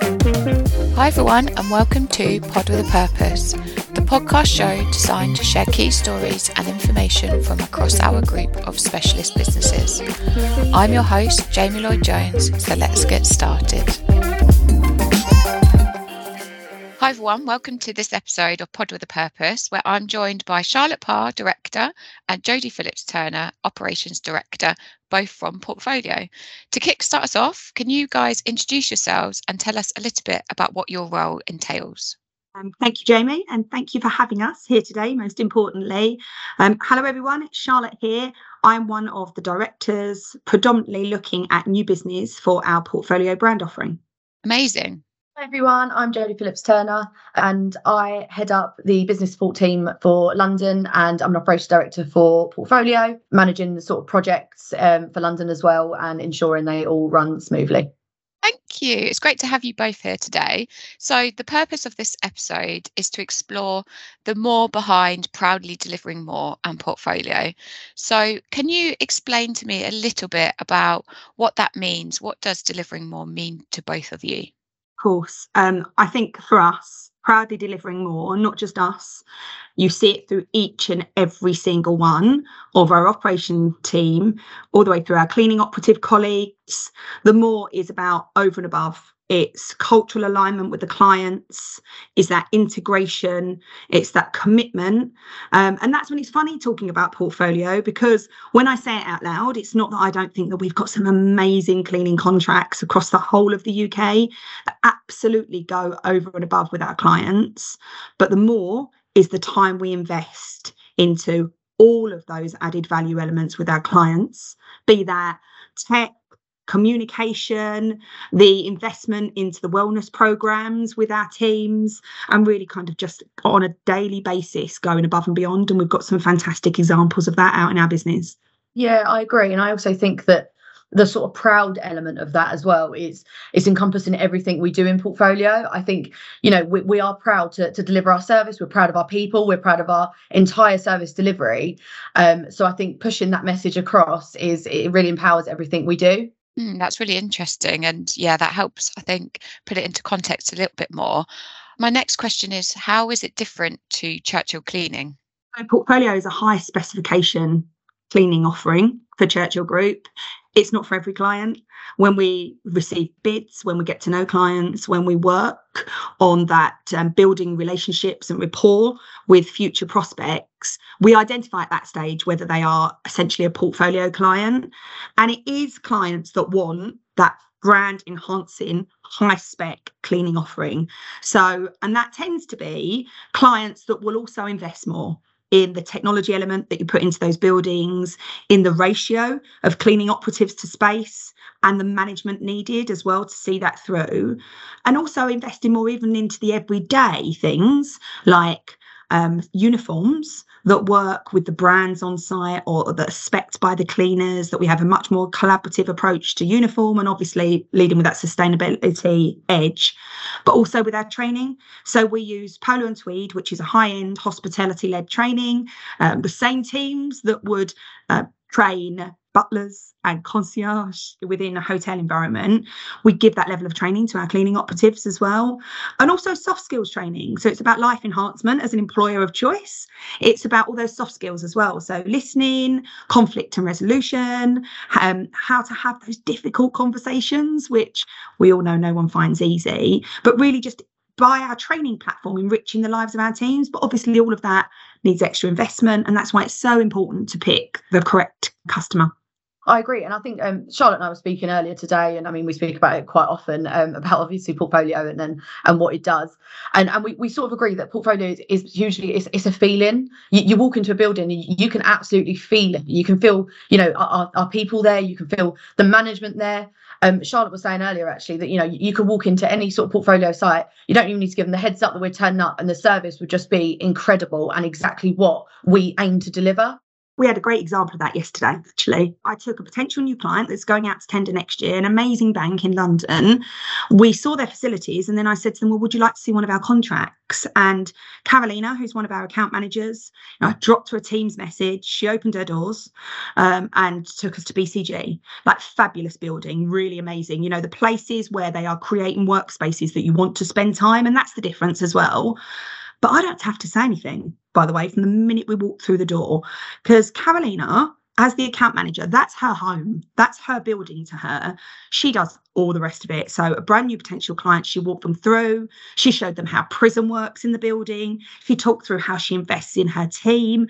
Hi, everyone, and welcome to Pod with a Purpose, the podcast show designed to share key stories and information from across our group of specialist businesses. I'm your host, Jaime Lloyd Jones, so let's get started. Hi, everyone. Welcome to this episode of Pod with a Purpose, where I'm joined by Charlotte Parr, Director, and Jodie Philips Turner, Operations Director, both from Portfolio. To kickstart us off, can you guys introduce yourselves and tell us a little bit about what your role entails? Um, thank you, Jaime, and thank you for having us here today, most importantly. Um, hello, everyone. It's Charlotte here. I'm one of the directors, predominantly looking at new business for our portfolio brand offering. Amazing. Hi everyone, I'm Jodie Philips Turner and I head up the business support team for London and I'm an operations director for Portfolio, managing the sort of projects um, for London as well and ensuring they all run smoothly. Thank you. It's great to have you both here today. So, the purpose of this episode is to explore the more behind proudly delivering more and portfolio. So, can you explain to me a little bit about what that means? What does delivering more mean to both of you? Course. Um, I think for us, proudly delivering more, not just us, you see it through each and every single one of our operation team, all the way through our cleaning operative colleagues. The more is about over and above it's cultural alignment with the clients. Is that integration. It's that commitment. Um, and that's when it's funny talking about portfolio because when i say it out loud it's not that i don't think that we've got some amazing cleaning contracts across the whole of the uk that absolutely go over and above with our clients. But the more is the time we invest into all of those added value elements with our clients be that tech communication, the investment into the wellness programs with our teams, and really kind of just on a daily basis going above and beyond. And we've got some fantastic examples of that out in our business. Yeah, I agree. And I also think that the sort of proud element of that as well is is encompassing everything we do in portfolio i think you know we, we are proud to, to deliver our service we're proud of our people we're proud of our entire service delivery um, so i think pushing that message across is it really empowers everything we do Mm, that's really interesting. And yeah, that helps, I think, put it into context a little bit more. My next question is How is it different to Churchill Cleaning? My portfolio is a high specification cleaning offering for Churchill Group. It's not for every client. When we receive bids, when we get to know clients, when we work on that um, building relationships and rapport with future prospects, we identify at that stage whether they are essentially a portfolio client. And it is clients that want that brand enhancing high spec cleaning offering. So, and that tends to be clients that will also invest more in the technology element that you put into those buildings, in the ratio of cleaning operatives to space and the management needed as well to see that through. And also investing more even into the everyday things like um, uniforms that work with the brands on site or that are specced by the cleaners, that we have a much more collaborative approach to uniform and obviously leading with that sustainability edge, but also with our training. So we use Polo and Tweed, which is a high end hospitality led training, um, the same teams that would uh, train butlers and concierge within a hotel environment. We give that level of training to our cleaning operatives as well. And also soft skills training. So it's about life enhancement as an employer of choice. It's about all those soft skills as well. So listening, conflict and resolution, um, how to have those difficult conversations, which we all know no one finds easy, but really just by our training platform enriching the lives of our teams but obviously all of that needs extra investment. And that's why it's so important to pick the correct customer I agree, and I think um, Charlotte and I were speaking earlier today, and I mean we speak about it quite often um, about obviously portfolio and then and what it does, and and we, we sort of agree that portfolio is, is usually it's, it's a feeling. You, you walk into a building, you, you can absolutely feel it. You can feel you know our, our people there. You can feel the management there. Um, Charlotte was saying earlier actually that you know you can walk into any sort of portfolio site. You don't even need to give them the heads up that we're turning up, and the service would just be incredible and exactly what we aim to deliver. We had a great example of that yesterday, actually. I took a potential new client that's going out to tender next year, an amazing bank in London. We saw their facilities, and then I said to them, Well, would you like to see one of our contracts? And Carolina, who's one of our account managers, you know, I dropped her a Teams message. She opened her doors um, and took us to BCG. Like, fabulous building, really amazing. You know, the places where they are creating workspaces that you want to spend time, and that's the difference as well. But I don't have to say anything, by the way, from the minute we walk through the door, because Carolina, as the account manager, that's her home. That's her building to her. She does all the rest of it. So, a brand new potential client, she walked them through. She showed them how Prism works in the building. She talked through how she invests in her team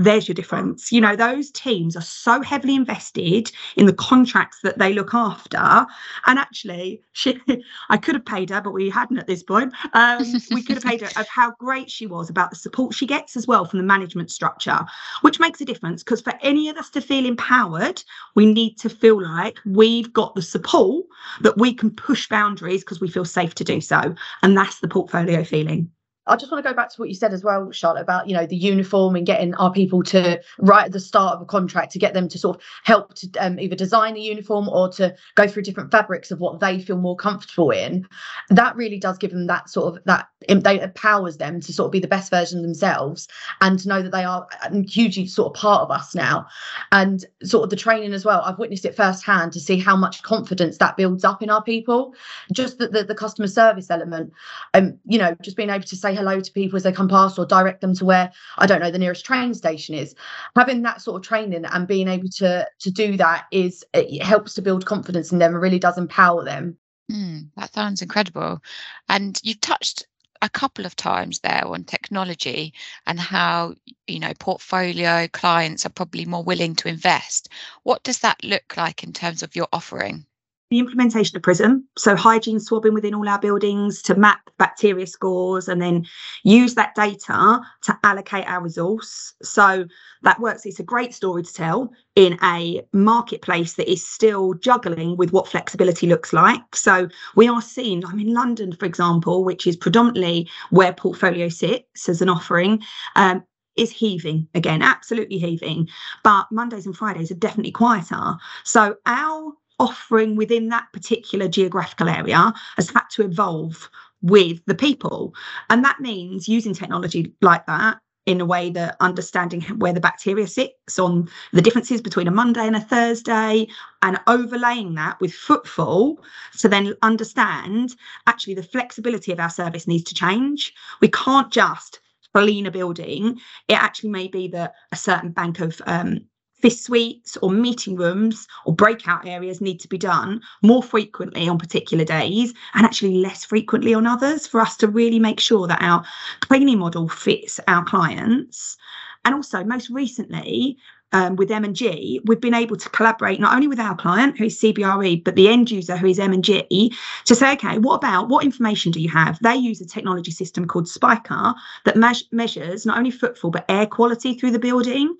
there's your difference. You know, those teams are so heavily invested in the contracts that they look after. And actually, she, I could have paid her, but we hadn't at this point. Um, we could have paid her of how great she was about the support she gets as well from the management structure, which makes a difference because for any of us to feel empowered, we need to feel like we've got the support that we can push boundaries because we feel safe to do so. And that's the portfolio feeling. I just want to go back to what you said as well, Charlotte, about you know the uniform and getting our people to right at the start of a contract to get them to sort of help to um, either design the uniform or to go through different fabrics of what they feel more comfortable in. That really does give them that sort of that they empowers them to sort of be the best version of themselves and to know that they are hugely sort of part of us now. And sort of the training as well. I've witnessed it firsthand to see how much confidence that builds up in our people. Just the the, the customer service element, um, you know, just being able to say hello to people as they come past or direct them to where I don't know the nearest train station is. Having that sort of training and being able to to do that is it helps to build confidence in them and really does empower them. Mm, that sounds incredible. And you've touched a couple of times there on technology and how you know portfolio clients are probably more willing to invest what does that look like in terms of your offering the implementation of Prism, so hygiene swabbing within all our buildings to map bacteria scores and then use that data to allocate our resource. So that works. It's a great story to tell in a marketplace that is still juggling with what flexibility looks like. So we are seeing, I'm in London, for example, which is predominantly where portfolio sits as an offering. Um, is heaving again, absolutely heaving. But Mondays and Fridays are definitely quieter. So our offering within that particular geographical area has had to evolve with the people. And that means using technology like that in a way that understanding where the bacteria sits on the differences between a Monday and a Thursday and overlaying that with footfall to then understand actually the flexibility of our service needs to change. We can't just clean a building. It actually may be that a certain bank of um, FIS suites or meeting rooms or breakout areas need to be done more frequently on particular days and actually less frequently on others for us to really make sure that our cleaning model fits our clients. And also, most recently, um, with M&G, we've been able to collaborate not only with our client, who is CBRE, but the end user, who is M&G, to say, okay, what about what information do you have? They use a technology system called Spyker that me- measures not only footfall but air quality through the building.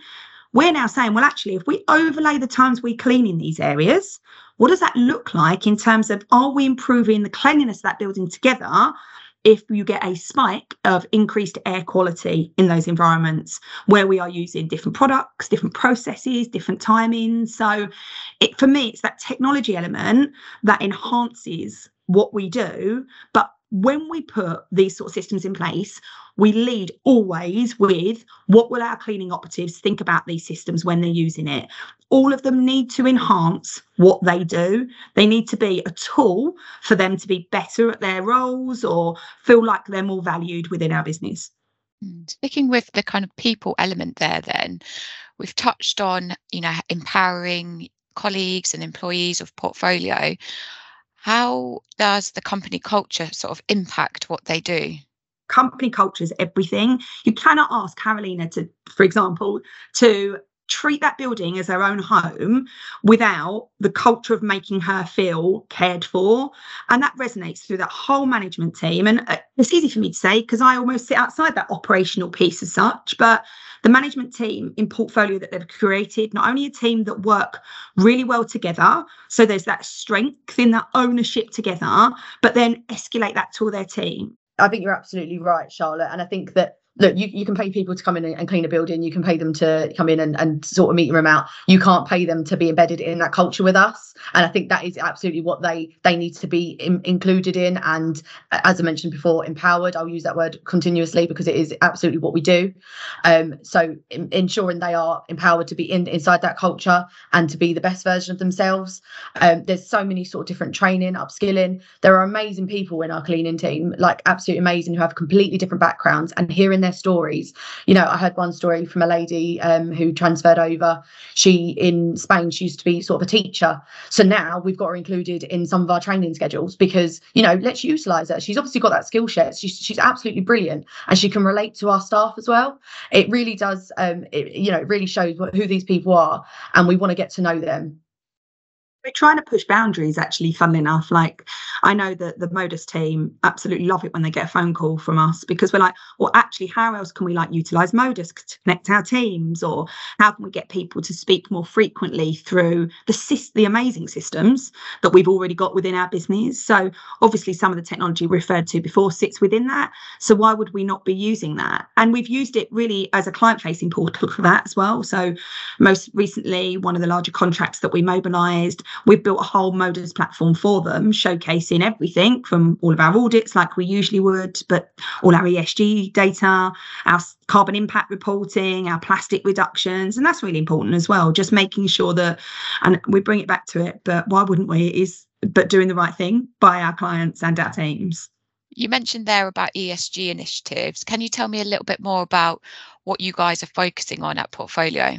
We're now saying, well, actually, if we overlay the times we clean in these areas, what does that look like in terms of are we improving the cleanliness of that building together? If you get a spike of increased air quality in those environments where we are using different products, different processes, different timings. So, it, for me, it's that technology element that enhances what we do, but when we put these sort of systems in place, we lead always with what will our cleaning operatives think about these systems when they're using it. All of them need to enhance what they do. They need to be a tool for them to be better at their roles or feel like they're more valued within our business. Sticking with the kind of people element there, then we've touched on, you know, empowering colleagues and employees of portfolio how does the company culture sort of impact what they do? Company culture is everything. You cannot ask Carolina to, for example, to treat that building as her own home without the culture of making her feel cared for. And that resonates through that whole management team. And uh, it's easy for me to say because I almost sit outside that operational piece as such. But the management team in portfolio that they've created, not only a team that work really well together, so there's that strength in that ownership together, but then escalate that to all their team. I think you're absolutely right, Charlotte. And I think that look, you, you can pay people to come in and clean a building. You can pay them to come in and, and sort of meet room out. You can't pay them to be embedded in that culture with us. And I think that is absolutely what they they need to be in, included in. And as I mentioned before, empowered. I'll use that word continuously because it is absolutely what we do. Um, so in, ensuring they are empowered to be in inside that culture and to be the best version of themselves. Um, there's so many sort of different training, upskilling. There are amazing people in our cleaning team, like absolutely amazing, who have completely different backgrounds and hearing their their stories. You know, I heard one story from a lady um, who transferred over. She in Spain, she used to be sort of a teacher. So now we've got her included in some of our training schedules because, you know, let's utilize her. She's obviously got that skill set. She's, she's absolutely brilliant and she can relate to our staff as well. It really does, um, it, you know, it really shows who these people are and we want to get to know them we're trying to push boundaries actually funnily enough. Like i know that the modus team absolutely love it when they get a phone call from us because we're like well actually how else can we like utilize modus to connect our teams? Or how can we get people to speak more frequently through the the amazing systems that we've already got within our business? So obviously some of the technology referred to before sits within that. So why would we not be using that? And we've used it really as a client facing portal for that as well. So most recently one of the larger contracts that we mobilized We've built a whole Modus platform for them, showcasing everything from all of our audits, like we usually would, but all our ESG data, our carbon impact reporting, our plastic reductions. And that's really important as well, just making sure that, and we bring it back to it, but why wouldn't we? Is but doing the right thing by our clients and our teams. You mentioned there about ESG initiatives. Can you tell me a little bit more about what you guys are focusing on at Portfolio?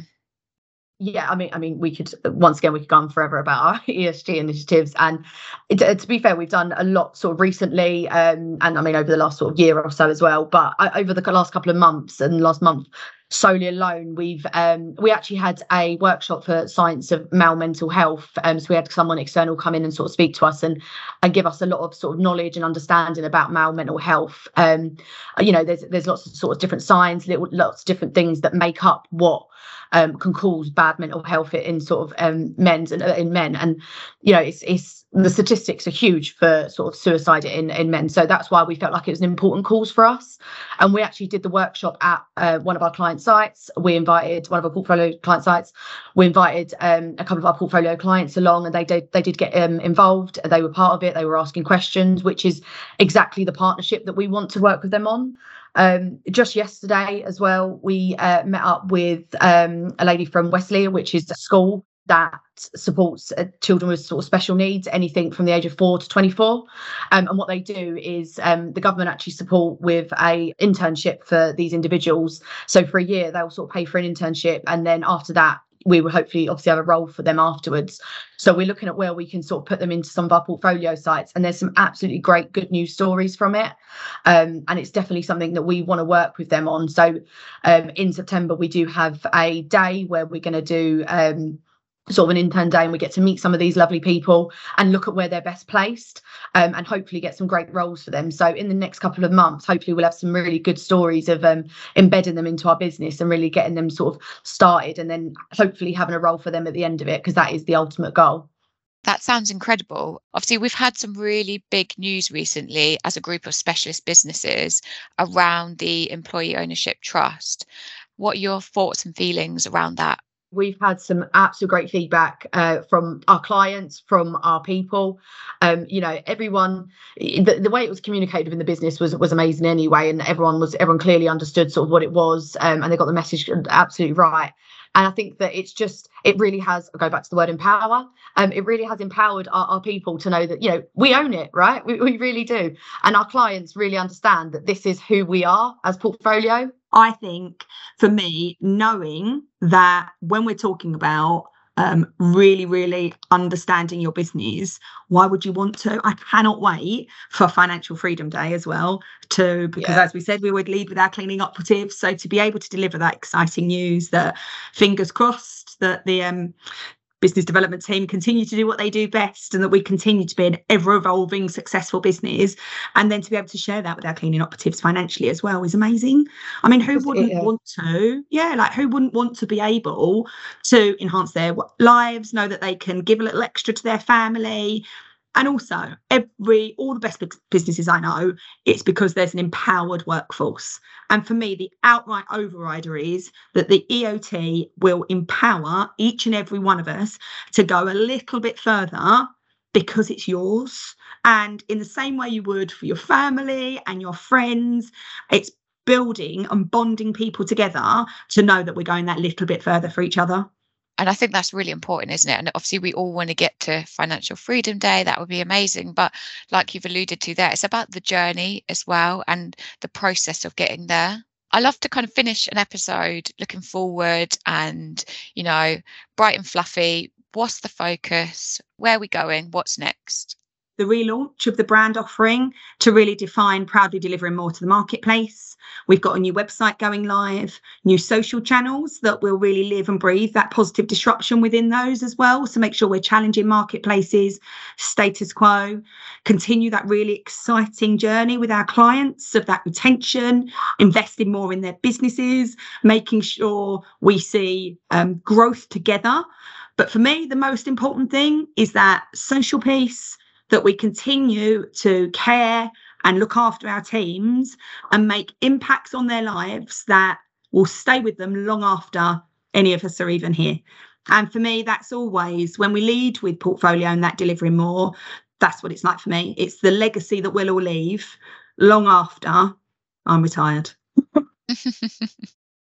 Yeah i mean i mean we could once again we could go on forever about our esg initiatives. And it, to be fair we've done a lot sort of recently um, and i mean over the last sort of year or so as well. But I, over the last couple of months and last month solely alone we've um, we actually had a workshop for science of male mental health. Um, so we had someone external come in and sort of speak to us and and give us a lot of sort of knowledge and understanding about male mental health. Um, you know there's there's lots of sort of different signs little lots of different things that make up what um, can cause bad mental health in sort of um, men's and uh, in men and you know it's it's the statistics are huge for sort of suicide in, in men. So that's why we felt like it was an important cause for us. And we actually did the workshop at uh, one of our client sites. We invited one of our portfolio client sites. We invited um, a couple of our portfolio clients along and they did, they did get um, involved. They were part of it. They were asking questions, which is exactly the partnership that we want to work with them on. Um, just yesterday as well, we uh, met up with um, a lady from Wesley, which is a school that supports uh, children with sort of special needs, anything from the age of four to 24. Um, and what they do is um, the government actually support with a internship for these individuals. So for a year, they'll sort of pay for an internship, and then after that, we will hopefully obviously have a role for them afterwards. So we're looking at where we can sort of put them into some of our portfolio sites. And there's some absolutely great good news stories from it. Um, and it's definitely something that we want to work with them on. So um, in September, we do have a day where we're going to do um, sort of an intern day and we get to meet some of these lovely people and look at where they're best placed um, and hopefully get some great roles for them so in the next couple of months hopefully we'll have some really good stories of um, embedding them into our business and really getting them sort of started and then hopefully having a role for them at the end of it because that is the ultimate goal that sounds incredible. Obviously, we've had some really big news recently as a group of specialist businesses around the Employee Ownership Trust. What are your thoughts and feelings around that? We've had some absolute great feedback uh, from our clients from our people um, you know everyone the, the way it was communicated in the business was was amazing anyway and everyone was everyone clearly understood sort of what it was um, and they got the message absolutely right and I think that it's just, it really has, I'll go back to the word empower. Um, it really has empowered our, our people to know that, you know, we own it, right? We, we really do. And our clients really understand that this is who we are as portfolio. I think for me, knowing that when we're talking about um, really, really understanding your business, why would you want to? I cannot wait for Financial Freedom Day as well. To because yeah. as we said, we would lead with our cleaning operatives. So to be able to deliver that exciting news, that fingers crossed that the um, business development team continue to do what they do best and that we continue to be an ever evolving successful business. And then to be able to share that with our cleaning operatives financially as well is amazing. I mean who wouldn't yeah. want to? Yeah like who wouldn't want to be able to enhance their lives know that they can give a little extra to their family and also every all the best businesses i know it's because there's an empowered workforce. And for me the outright overrider is that the eot will empower each and every one of us to go a little bit further because it's yours. And in the same way you would for your family and your friends it's building and bonding people together to know that we're going that little bit further for each other and I think that's really important, isn't it? And obviously, we all want to get to Financial Freedom Day. That would be amazing. But like you've alluded to there, it's about the journey as well and the process of getting there. I love to kind of finish an episode looking forward and, you know, bright and fluffy. What's the focus? Where are we going? What's next? The relaunch of the brand offering to really define proudly delivering more to the marketplace. We've got a new website going live, new social channels that will really live and breathe that positive disruption within those as well. So make sure we're challenging marketplaces, status quo, continue that really exciting journey with our clients of that retention, investing more in their businesses, making sure we see um, growth together. But for me, the most important thing is that social piece that we continue to care and look after our teams and make impacts on their lives that will stay with them long after any of us are even here. And for me, that's always when we lead with portfolio and that delivering more, that's what it's like for me. It's the legacy that we'll all leave long after I'm retired.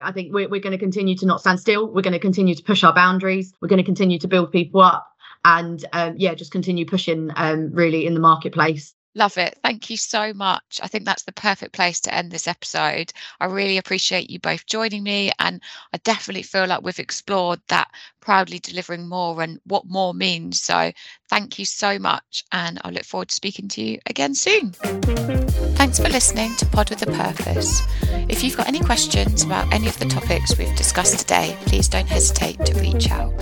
I think we're, we're going to continue to not stand still. We're going to continue to push our boundaries. We're going to continue to build people up and um, yeah, just continue pushing um, really in the marketplace. Love it. Thank you so much. I think that's the perfect place to end this episode. I really appreciate you both joining me. And I definitely feel like we've explored that proudly delivering more and what more means. So thank you so much. And I look forward to speaking to you again soon. Thanks for listening to Pod with a Purpose. If you've got any questions about any of the topics we've discussed today, please don't hesitate to reach out.